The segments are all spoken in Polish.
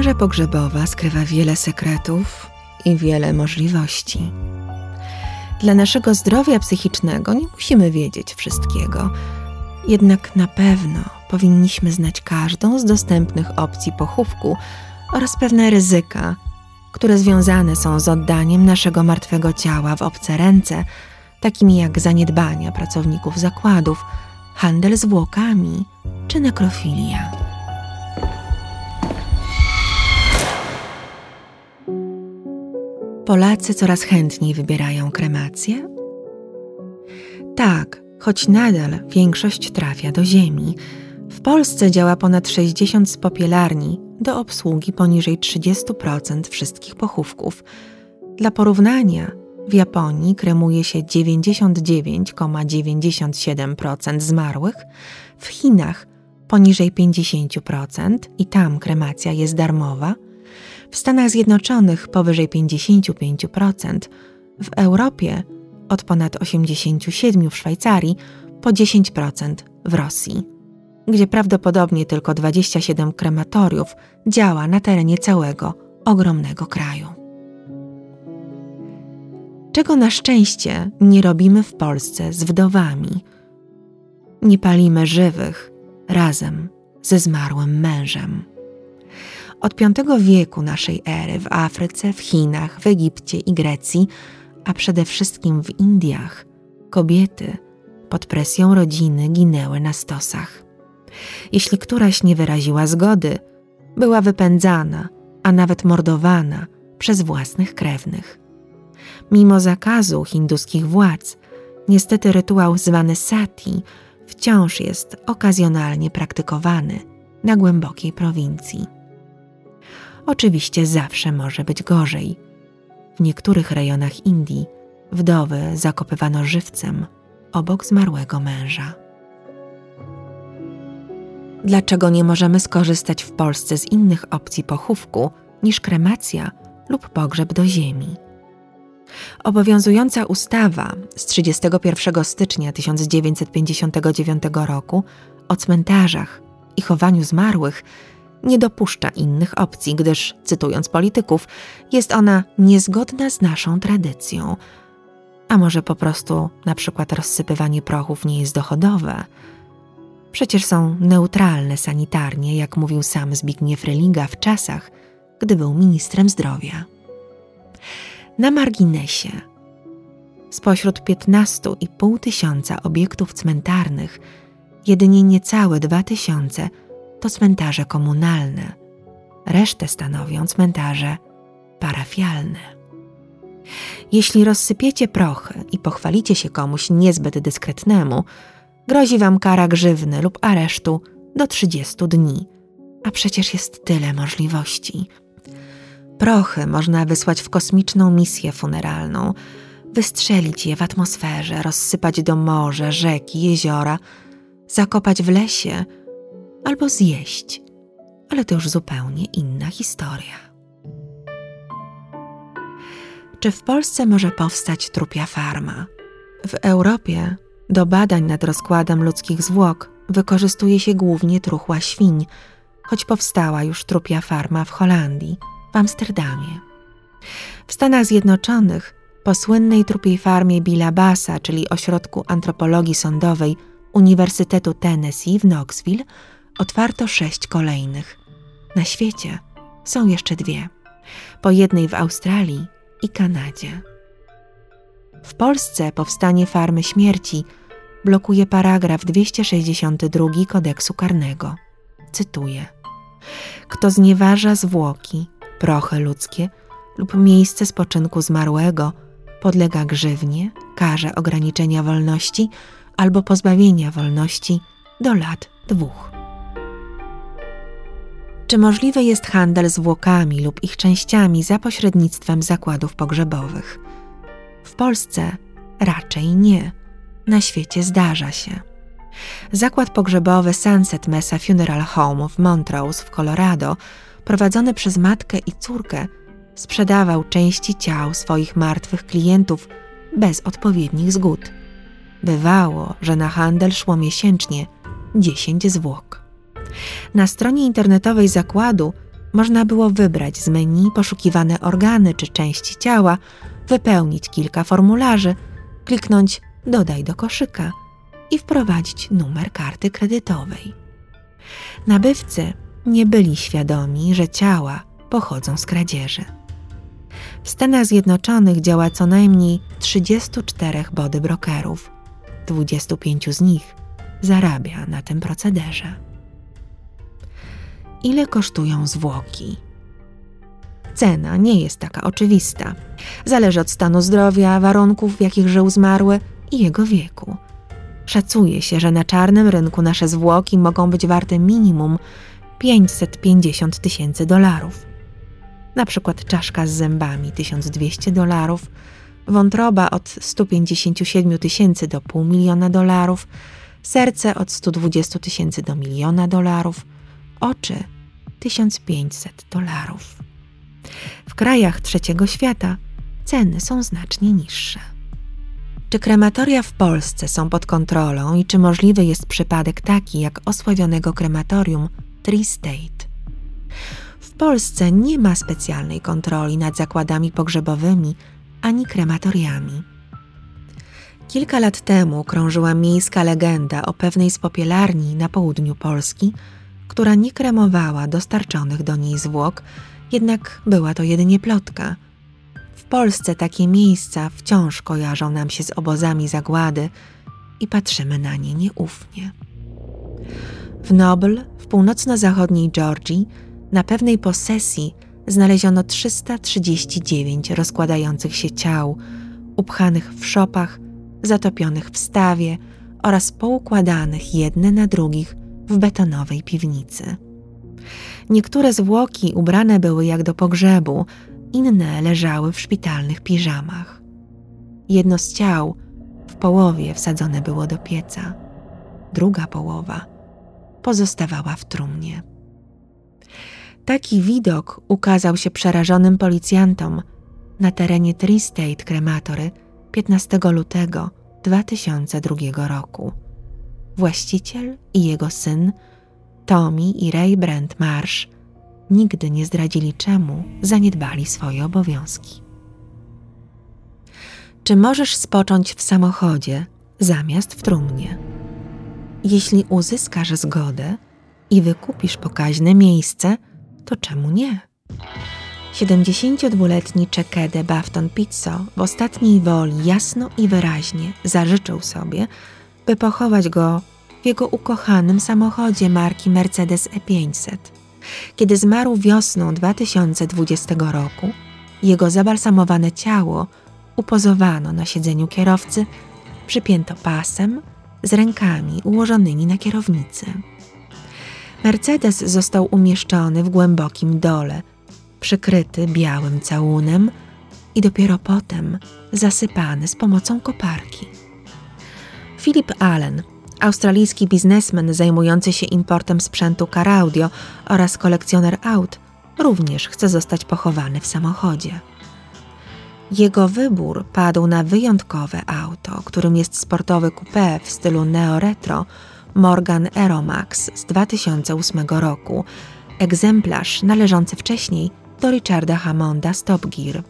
Branża pogrzebowa skrywa wiele sekretów i wiele możliwości. Dla naszego zdrowia psychicznego nie musimy wiedzieć wszystkiego, jednak na pewno powinniśmy znać każdą z dostępnych opcji pochówku oraz pewne ryzyka, które związane są z oddaniem naszego martwego ciała w obce ręce, takimi jak zaniedbania pracowników zakładów, handel zwłokami czy nekrofilia. Polacy coraz chętniej wybierają kremację? Tak, choć nadal większość trafia do ziemi. W Polsce działa ponad 60 spopielarni do obsługi poniżej 30% wszystkich pochówków. Dla porównania, w Japonii kremuje się 99,97% zmarłych, w Chinach poniżej 50% i tam kremacja jest darmowa, w Stanach Zjednoczonych powyżej 55%, w Europie od ponad 87% w Szwajcarii po 10% w Rosji, gdzie prawdopodobnie tylko 27 krematoriów działa na terenie całego ogromnego kraju. Czego na szczęście nie robimy w Polsce z wdowami? Nie palimy żywych razem ze zmarłym mężem. Od V wieku naszej ery w Afryce, w Chinach, w Egipcie i Grecji, a przede wszystkim w Indiach, kobiety pod presją rodziny ginęły na stosach. Jeśli któraś nie wyraziła zgody, była wypędzana, a nawet mordowana przez własnych krewnych. Mimo zakazu hinduskich władz, niestety rytuał zwany sati wciąż jest okazjonalnie praktykowany na głębokiej prowincji. Oczywiście zawsze może być gorzej. W niektórych rejonach Indii wdowy zakopywano żywcem obok zmarłego męża. Dlaczego nie możemy skorzystać w Polsce z innych opcji pochówku niż kremacja lub pogrzeb do ziemi? Obowiązująca ustawa z 31 stycznia 1959 roku o cmentarzach i chowaniu zmarłych nie dopuszcza innych opcji, gdyż, cytując polityków, jest ona niezgodna z naszą tradycją. A może po prostu na przykład rozsypywanie prochów nie jest dochodowe? Przecież są neutralne sanitarnie, jak mówił sam Zbigniew Religa w czasach, gdy był ministrem zdrowia. Na marginesie. Spośród 15,5 tysiąca obiektów cmentarnych, jedynie niecałe 2 tysiące to cmentarze komunalne, resztę stanowią cmentarze parafialne. Jeśli rozsypiecie prochy i pochwalicie się komuś niezbyt dyskretnemu, grozi wam kara grzywny lub aresztu do 30 dni, a przecież jest tyle możliwości. Prochy można wysłać w kosmiczną misję funeralną, wystrzelić je w atmosferze, rozsypać do morza, rzeki, jeziora, zakopać w lesie – albo zjeść, ale to już zupełnie inna historia. Czy w Polsce może powstać trupia farma? W Europie do badań nad rozkładem ludzkich zwłok wykorzystuje się głównie truchła świń, choć powstała już trupia farma w Holandii, w Amsterdamie. W Stanach Zjednoczonych po słynnej trupiej farmie Billa Bassa, czyli ośrodku antropologii sądowej Uniwersytetu Tennessee w Knoxville, otwarto sześć kolejnych. Na świecie są jeszcze dwie, po jednej w Australii i Kanadzie. W Polsce powstanie farmy śmierci blokuje paragraf 262 kodeksu karnego. Cytuję: Kto znieważa zwłoki, prochy ludzkie lub miejsce spoczynku zmarłego, podlega grzywnie, karze ograniczenia wolności albo pozbawienia wolności do lat dwóch. Czy możliwy jest handel zwłokami lub ich częściami za pośrednictwem zakładów pogrzebowych? W Polsce raczej nie. Na świecie zdarza się. Zakład pogrzebowy Sunset Mesa Funeral Home w Montrose w Colorado, prowadzony przez matkę i córkę, sprzedawał części ciał swoich martwych klientów bez odpowiednich zgód. Bywało, że na handel szło miesięcznie 10 zwłok. Na stronie internetowej zakładu można było wybrać z menu poszukiwane organy czy części ciała, wypełnić kilka formularzy, kliknąć Dodaj do koszyka i wprowadzić numer karty kredytowej. Nabywcy nie byli świadomi, że ciała pochodzą z kradzieży. W Stanach Zjednoczonych działa co najmniej 34 body brokerów. 25 z nich zarabia na tym procederze. Ile kosztują zwłoki? Cena nie jest taka oczywista. Zależy od stanu zdrowia, warunków, w jakich żył zmarły i jego wieku. Szacuje się, że na czarnym rynku nasze zwłoki mogą być warte minimum 550 tysięcy dolarów. Na przykład czaszka z zębami 1200 dolarów, wątroba od 157 tysięcy do pół miliona dolarów, serce od 120 tysięcy do miliona dolarów, oczy 1500 dolarów. W krajach trzeciego świata ceny są znacznie niższe. Czy krematoria w Polsce są pod kontrolą i czy możliwy jest przypadek taki jak osławionego krematorium Tree State? W Polsce nie ma specjalnej kontroli nad zakładami pogrzebowymi ani krematoriami. Kilka lat temu krążyła miejska legenda o pewnej z popielarni na południu Polski, która nie kremowała dostarczonych do niej zwłok, jednak była to jedynie plotka. W Polsce takie miejsca wciąż kojarzą nam się z obozami zagłady i patrzymy na nie nieufnie. W Noble, w północno-zachodniej Georgii, na pewnej posesji znaleziono 339 rozkładających się ciał, upchanych w szopach, zatopionych w stawie oraz poukładanych jedne na drugich w betonowej piwnicy. Niektóre zwłoki ubrane były jak do pogrzebu, inne leżały w szpitalnych piżamach. Jedno z ciał w połowie wsadzone było do pieca, druga połowa pozostawała w trumnie. Taki widok ukazał się przerażonym policjantom na terenie Tree State Crematory 15 lutego 2002 roku. Właściciel i jego syn, Tommy i Ray Brent Marsh, nigdy nie zdradzili czemu zaniedbali swoje obowiązki. Czy możesz spocząć w samochodzie zamiast w trumnie? Jeśli uzyskasz zgodę i wykupisz pokaźne miejsce, to czemu nie? 72-letni Czekede Bafton Pizzo w ostatniej woli jasno i wyraźnie zażyczył sobie, by pochować go w jego ukochanym samochodzie marki Mercedes E500. Kiedy zmarł wiosną 2020 roku, jego zabalsamowane ciało upozowano na siedzeniu kierowcy, przypięto pasem z rękami ułożonymi na kierownicy. Mercedes został umieszczony w głębokim dole, przykryty białym całunem i dopiero potem zasypany z pomocą koparki. Philip Allen, australijski biznesmen zajmujący się importem sprzętu car audio oraz kolekcjoner aut, również chce zostać pochowany w samochodzie. Jego wybór padł na wyjątkowe auto, którym jest sportowy coupé w stylu neo-retro Morgan Aeromax z 2008 roku, egzemplarz należący wcześniej do Richarda Hammonda Stop Gear,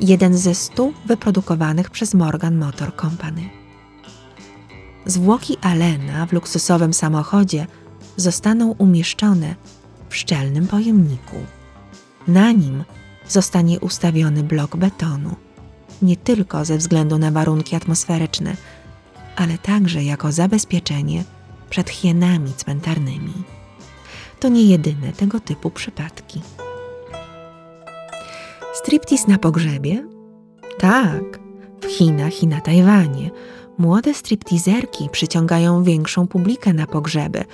jeden ze stu wyprodukowanych przez Morgan Motor Company. Zwłoki Alena w luksusowym samochodzie zostaną umieszczone w szczelnym pojemniku. Na nim zostanie ustawiony blok betonu, nie tylko ze względu na warunki atmosferyczne, ale także jako zabezpieczenie przed hienami cmentarnymi. To nie jedyne tego typu przypadki. Striptease na pogrzebie? Tak, w Chinach i na Tajwanie młode stripteaserki przyciągają większą publikę na pogrzeby,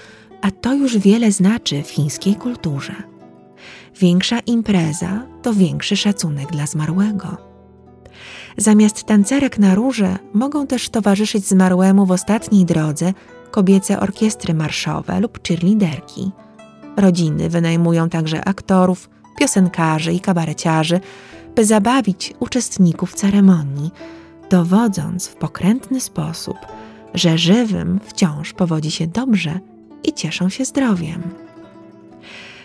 a to już wiele znaczy w chińskiej kulturze. Większa impreza to większy szacunek dla zmarłego. Zamiast tancerek na róże mogą też towarzyszyć zmarłemu w ostatniej drodze kobiece orkiestry marszowe lub cheerleaderki. Rodziny wynajmują także aktorów, piosenkarzy i kabareciarzy, by zabawić uczestników ceremonii, dowodząc w pokrętny sposób, że żywym wciąż powodzi się dobrze i cieszą się zdrowiem.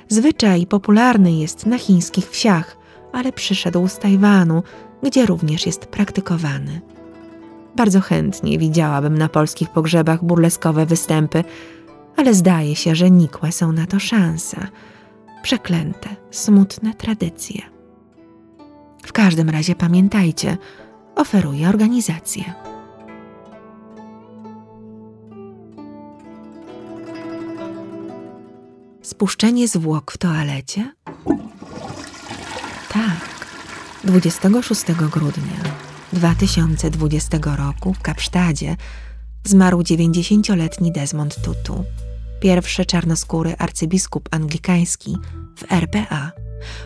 Zwyczaj popularny jest na chińskich wsiach, ale przyszedł z Tajwanu, gdzie również jest praktykowany. Bardzo chętnie widziałabym na polskich pogrzebach burleskowe występy, ale zdaje się, że nikłe są na to szanse. Przeklęte, smutne tradycje. W każdym razie pamiętajcie, oferuję organizację. Spuszczenie zwłok w toalecie? Tak. 26 grudnia 2020 roku w Kapsztadzie zmarł 90-letni Desmond Tutu, pierwszy czarnoskóry arcybiskup anglikański w RPA,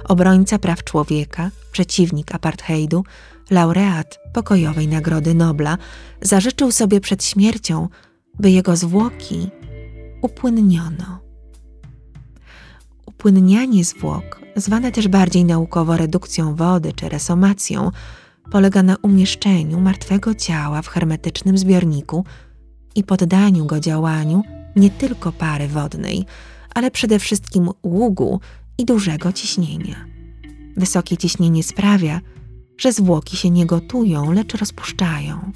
obrońca praw człowieka, przeciwnik apartheidu, laureat pokojowej Nagrody Nobla, zażyczył sobie przed śmiercią, by jego zwłoki upłynniono. Upłynnianie zwłok, zwane też bardziej naukowo redukcją wody czy resomacją, polega na umieszczeniu martwego ciała w hermetycznym zbiorniku i poddaniu go działaniu nie tylko pary wodnej, ale przede wszystkim ługu i dużego ciśnienia. Wysokie ciśnienie sprawia, że zwłoki się nie gotują, lecz rozpuszczają.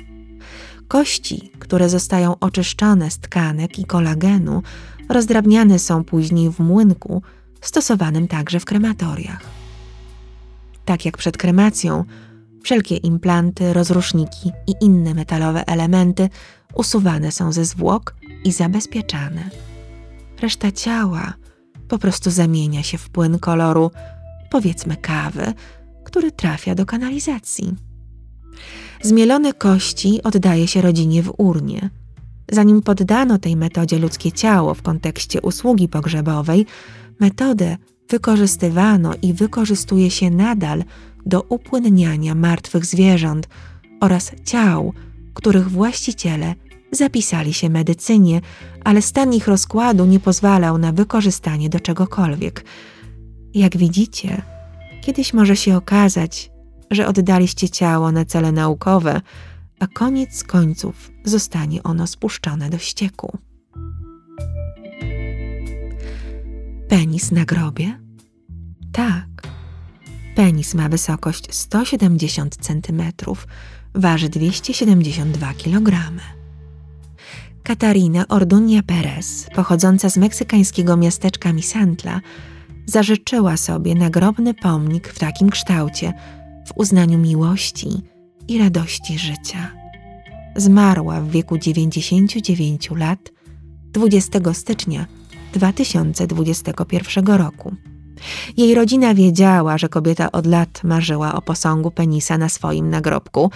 Kości, które zostają oczyszczone z tkanek i kolagenu, rozdrabniane są później w młynku, stosowanym także w krematoriach. Tak jak przed kremacją, wszelkie implanty, rozruszniki i inne metalowe elementy usuwane są ze zwłok i zabezpieczane. Reszta ciała po prostu zamienia się w płyn koloru, powiedzmy kawy, który trafia do kanalizacji. Zmielone kości oddaje się rodzinie w urnie. Zanim poddano tej metodzie ludzkie ciało w kontekście usługi pogrzebowej, metodę wykorzystywano i wykorzystuje się nadal do upłynniania martwych zwierząt oraz ciał, których właściciele zapisali się medycynie, ale stan ich rozkładu nie pozwalał na wykorzystanie do czegokolwiek. Jak widzicie, kiedyś może się okazać, że oddaliście ciało na cele naukowe, a koniec końców zostanie ono spuszczone do ścieku. Penis na grobie? Tak. Penis ma wysokość 170 cm, waży 272 kg. Katarina Ordunia Perez, pochodząca z meksykańskiego miasteczka Misantla, zażyczyła sobie nagrobny pomnik w takim kształcie w uznaniu miłości i radości życia. Zmarła w wieku 99 lat 20 stycznia 2021 roku. Jej rodzina wiedziała, że kobieta od lat marzyła o posągu penisa na swoim nagrobku,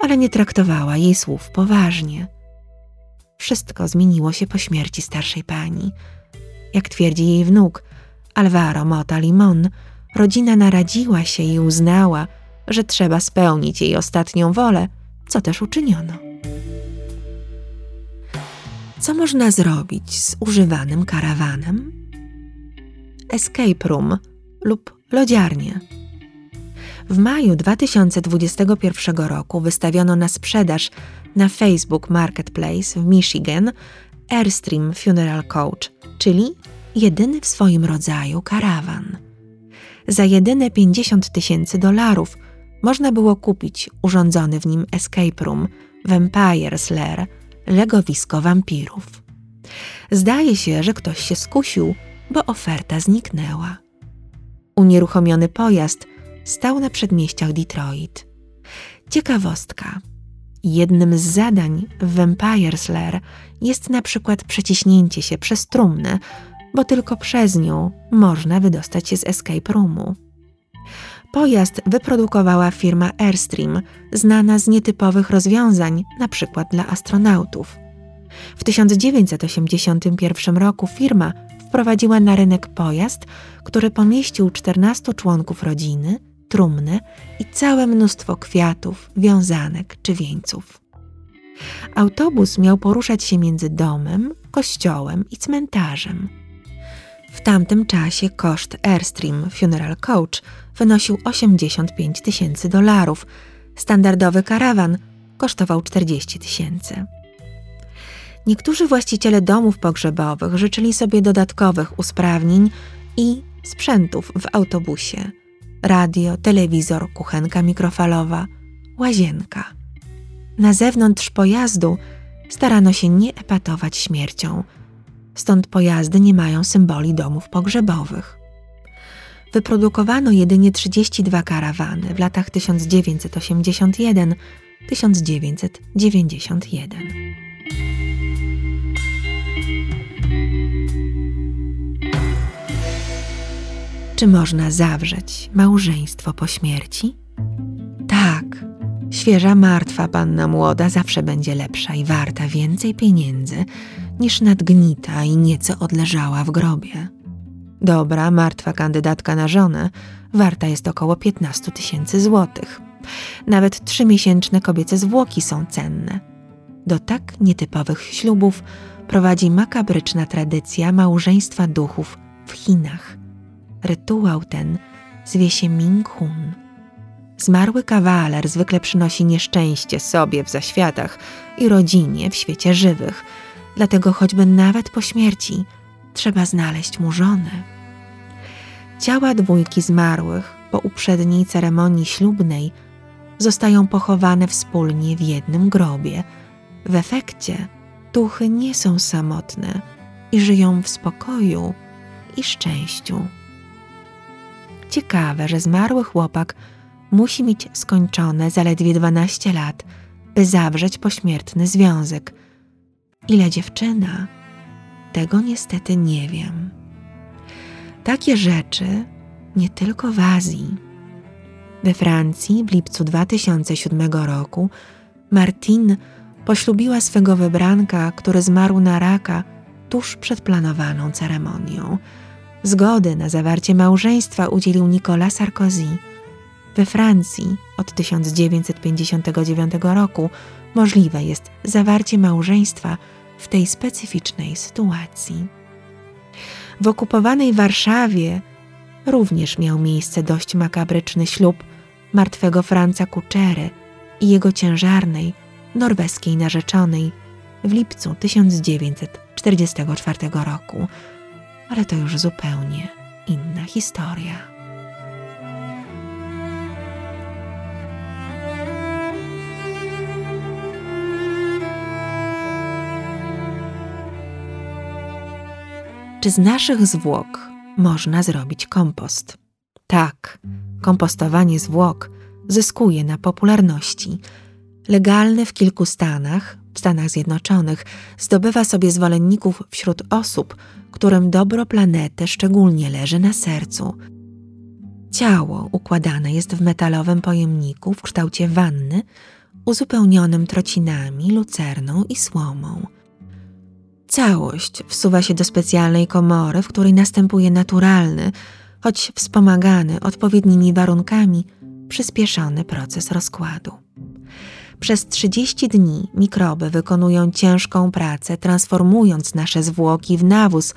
ale nie traktowała jej słów poważnie. Wszystko zmieniło się po śmierci starszej pani. Jak twierdzi jej wnuk, Alvaro Mota Limon, rodzina naradziła się i uznała, że trzeba spełnić jej ostatnią wolę, co też uczyniono. Co można zrobić z używanym karawanem? Escape room lub lodziarnię. W maju 2021 roku wystawiono na sprzedaż na Facebook Marketplace w Michigan Airstream Funeral Coach, czyli jedyny w swoim rodzaju karawan. Za jedyne 50 tysięcy dolarów można było kupić urządzony w nim escape room Vampire's Lair – legowisko wampirów. Zdaje się, że ktoś się skusił, bo oferta zniknęła. Unieruchomiony pojazd stał na przedmieściach Detroit. Ciekawostka. Jednym z zadań w Vampire's Lair jest na przykład przeciśnięcie się przez trumnę, bo tylko przez nią można wydostać się z escape roomu. Pojazd wyprodukowała firma Airstream, znana z nietypowych rozwiązań, np. dla astronautów. W 1981 roku firma wprowadziła na rynek pojazd, który pomieścił 14 członków rodziny, trumnę i całe mnóstwo kwiatów, wiązanek czy wieńców. Autobus miał poruszać się między domem, kościołem i cmentarzem. W tamtym czasie koszt Airstream Funeral Coach wynosił 85 tysięcy dolarów. Standardowy karawan kosztował 40 tysięcy. Niektórzy właściciele domów pogrzebowych życzyli sobie dodatkowych usprawnień i sprzętów w autobusie: radio, telewizor, kuchenka mikrofalowa, łazienka. Na zewnątrz pojazdu starano się nie epatować śmiercią, stąd pojazdy nie mają symboli domów pogrzebowych. Wyprodukowano jedynie 32 karawany w latach 1981-1991. Czy można zawrzeć małżeństwo po śmierci? Tak. Świeża, martwa panna młoda zawsze będzie lepsza i warta więcej pieniędzy niż nadgnita i nieco odleżała w grobie. Dobra, martwa kandydatka na żonę warta jest około 15 tysięcy złotych. Nawet trzymiesięczne kobiece zwłoki są cenne. Do tak nietypowych ślubów prowadzi makabryczna tradycja małżeństwa duchów w Chinach. Rytuał ten zwie się Ming-hun. Zmarły kawaler zwykle przynosi nieszczęście sobie w zaświatach i rodzinie w świecie żywych, dlatego choćby nawet po śmierci trzeba znaleźć mu żonę. Ciała dwójki zmarłych po uprzedniej ceremonii ślubnej zostają pochowane wspólnie w jednym grobie. W efekcie duchy nie są samotne i żyją w spokoju i szczęściu. Ciekawe, że zmarły chłopak musi mieć skończone zaledwie 12 lat, by zawrzeć pośmiertny związek. Ile dziewczyna? Tego niestety nie wiem. Takie rzeczy nie tylko w Azji. We Francji w lipcu 2007 roku Martine poślubiła swego wybranka, który zmarł na raka tuż przed planowaną ceremonią. Zgody na zawarcie małżeństwa udzielił Nicolas Sarkozy. We Francji od 1959 roku możliwe jest zawarcie małżeństwa w tej specyficznej sytuacji. W okupowanej Warszawie również miał miejsce dość makabryczny ślub martwego Franca Kuczery i jego ciężarnej, norweskiej narzeczonej w lipcu 1944 roku ale to już zupełnie inna historia. Czy z naszych zwłok można zrobić kompost? Tak, kompostowanie zwłok zyskuje na popularności. Legalne w kilku stanach, w Stanach Zjednoczonych, zdobywa sobie zwolenników wśród osób, którym dobro planety szczególnie leży na sercu. Ciało układane jest w metalowym pojemniku w kształcie wanny, uzupełnionym trocinami, lucerną i słomą. Całość wsuwa się do specjalnej komory, w której następuje naturalny, choć wspomagany odpowiednimi warunkami, przyspieszony proces rozkładu. Przez 30 dni mikroby wykonują ciężką pracę, transformując nasze zwłoki w nawóz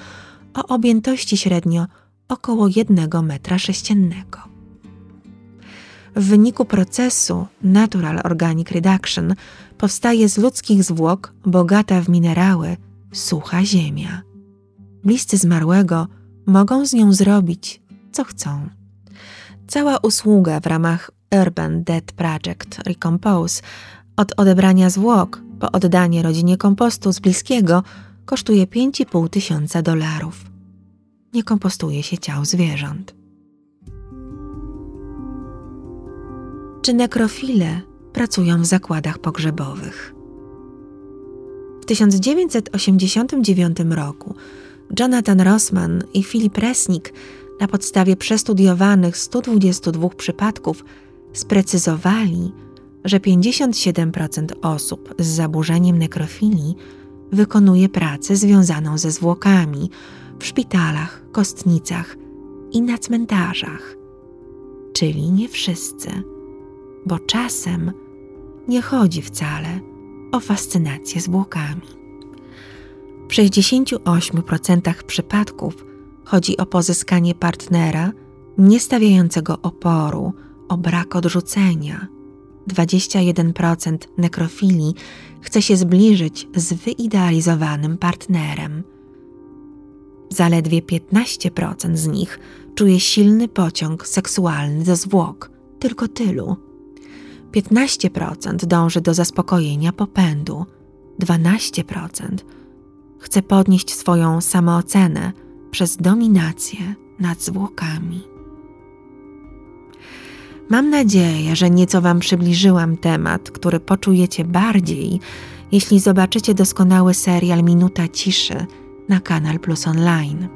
o objętości średnio około 1 metra sześciennego. W wyniku procesu Natural Organic Reduction powstaje z ludzkich zwłok bogata w minerały sucha ziemia. Bliscy zmarłego mogą z nią zrobić, co chcą. Cała usługa w ramach Urban Dead Project Recompose od odebrania zwłok po oddanie rodzinie kompostu z bliskiego kosztuje 5,5 tysiąca dolarów. Nie kompostuje się ciał zwierząt. Czy nekrofile pracują w zakładach pogrzebowych? W 1989 roku Jonathan Rossman i Philip Resnick na podstawie przestudiowanych 122 przypadków sprecyzowali, że 57% osób z zaburzeniem nekrofilii wykonuje pracę związaną ze zwłokami w szpitalach, kostnicach i na cmentarzach. Czyli nie wszyscy, bo czasem nie chodzi wcale o fascynację zwłokami. W 68% przypadków chodzi o pozyskanie partnera nie stawiającego oporu, o brak odrzucenia. 21% nekrofilii chce się zbliżyć z wyidealizowanym partnerem. Zaledwie 15% z nich czuje silny pociąg seksualny do zwłok. Tylko tylu. 15% dąży do zaspokojenia popędu. 12% chce podnieść swoją samoocenę przez dominację nad zwłokami. Mam nadzieję, że nieco Wam przybliżyłam temat, który poczujecie bardziej, jeśli zobaczycie doskonały serial Minuta Ciszy na Kanal Plus Online.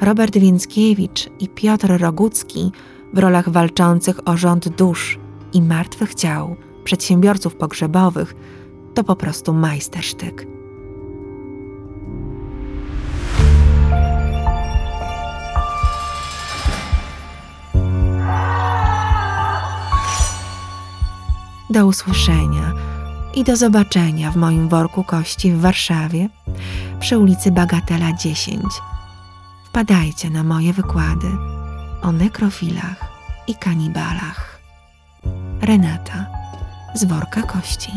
Robert Więckiewicz i Piotr Rogucki w rolach walczących o rząd dusz i martwych ciał przedsiębiorców pogrzebowych to po prostu majstersztyk. Do usłyszenia i do zobaczenia w moim worku kości w Warszawie przy ulicy Bagatela 10. Wpadajcie na moje wykłady o nekrofilach i kanibalach. Renata z worka kości.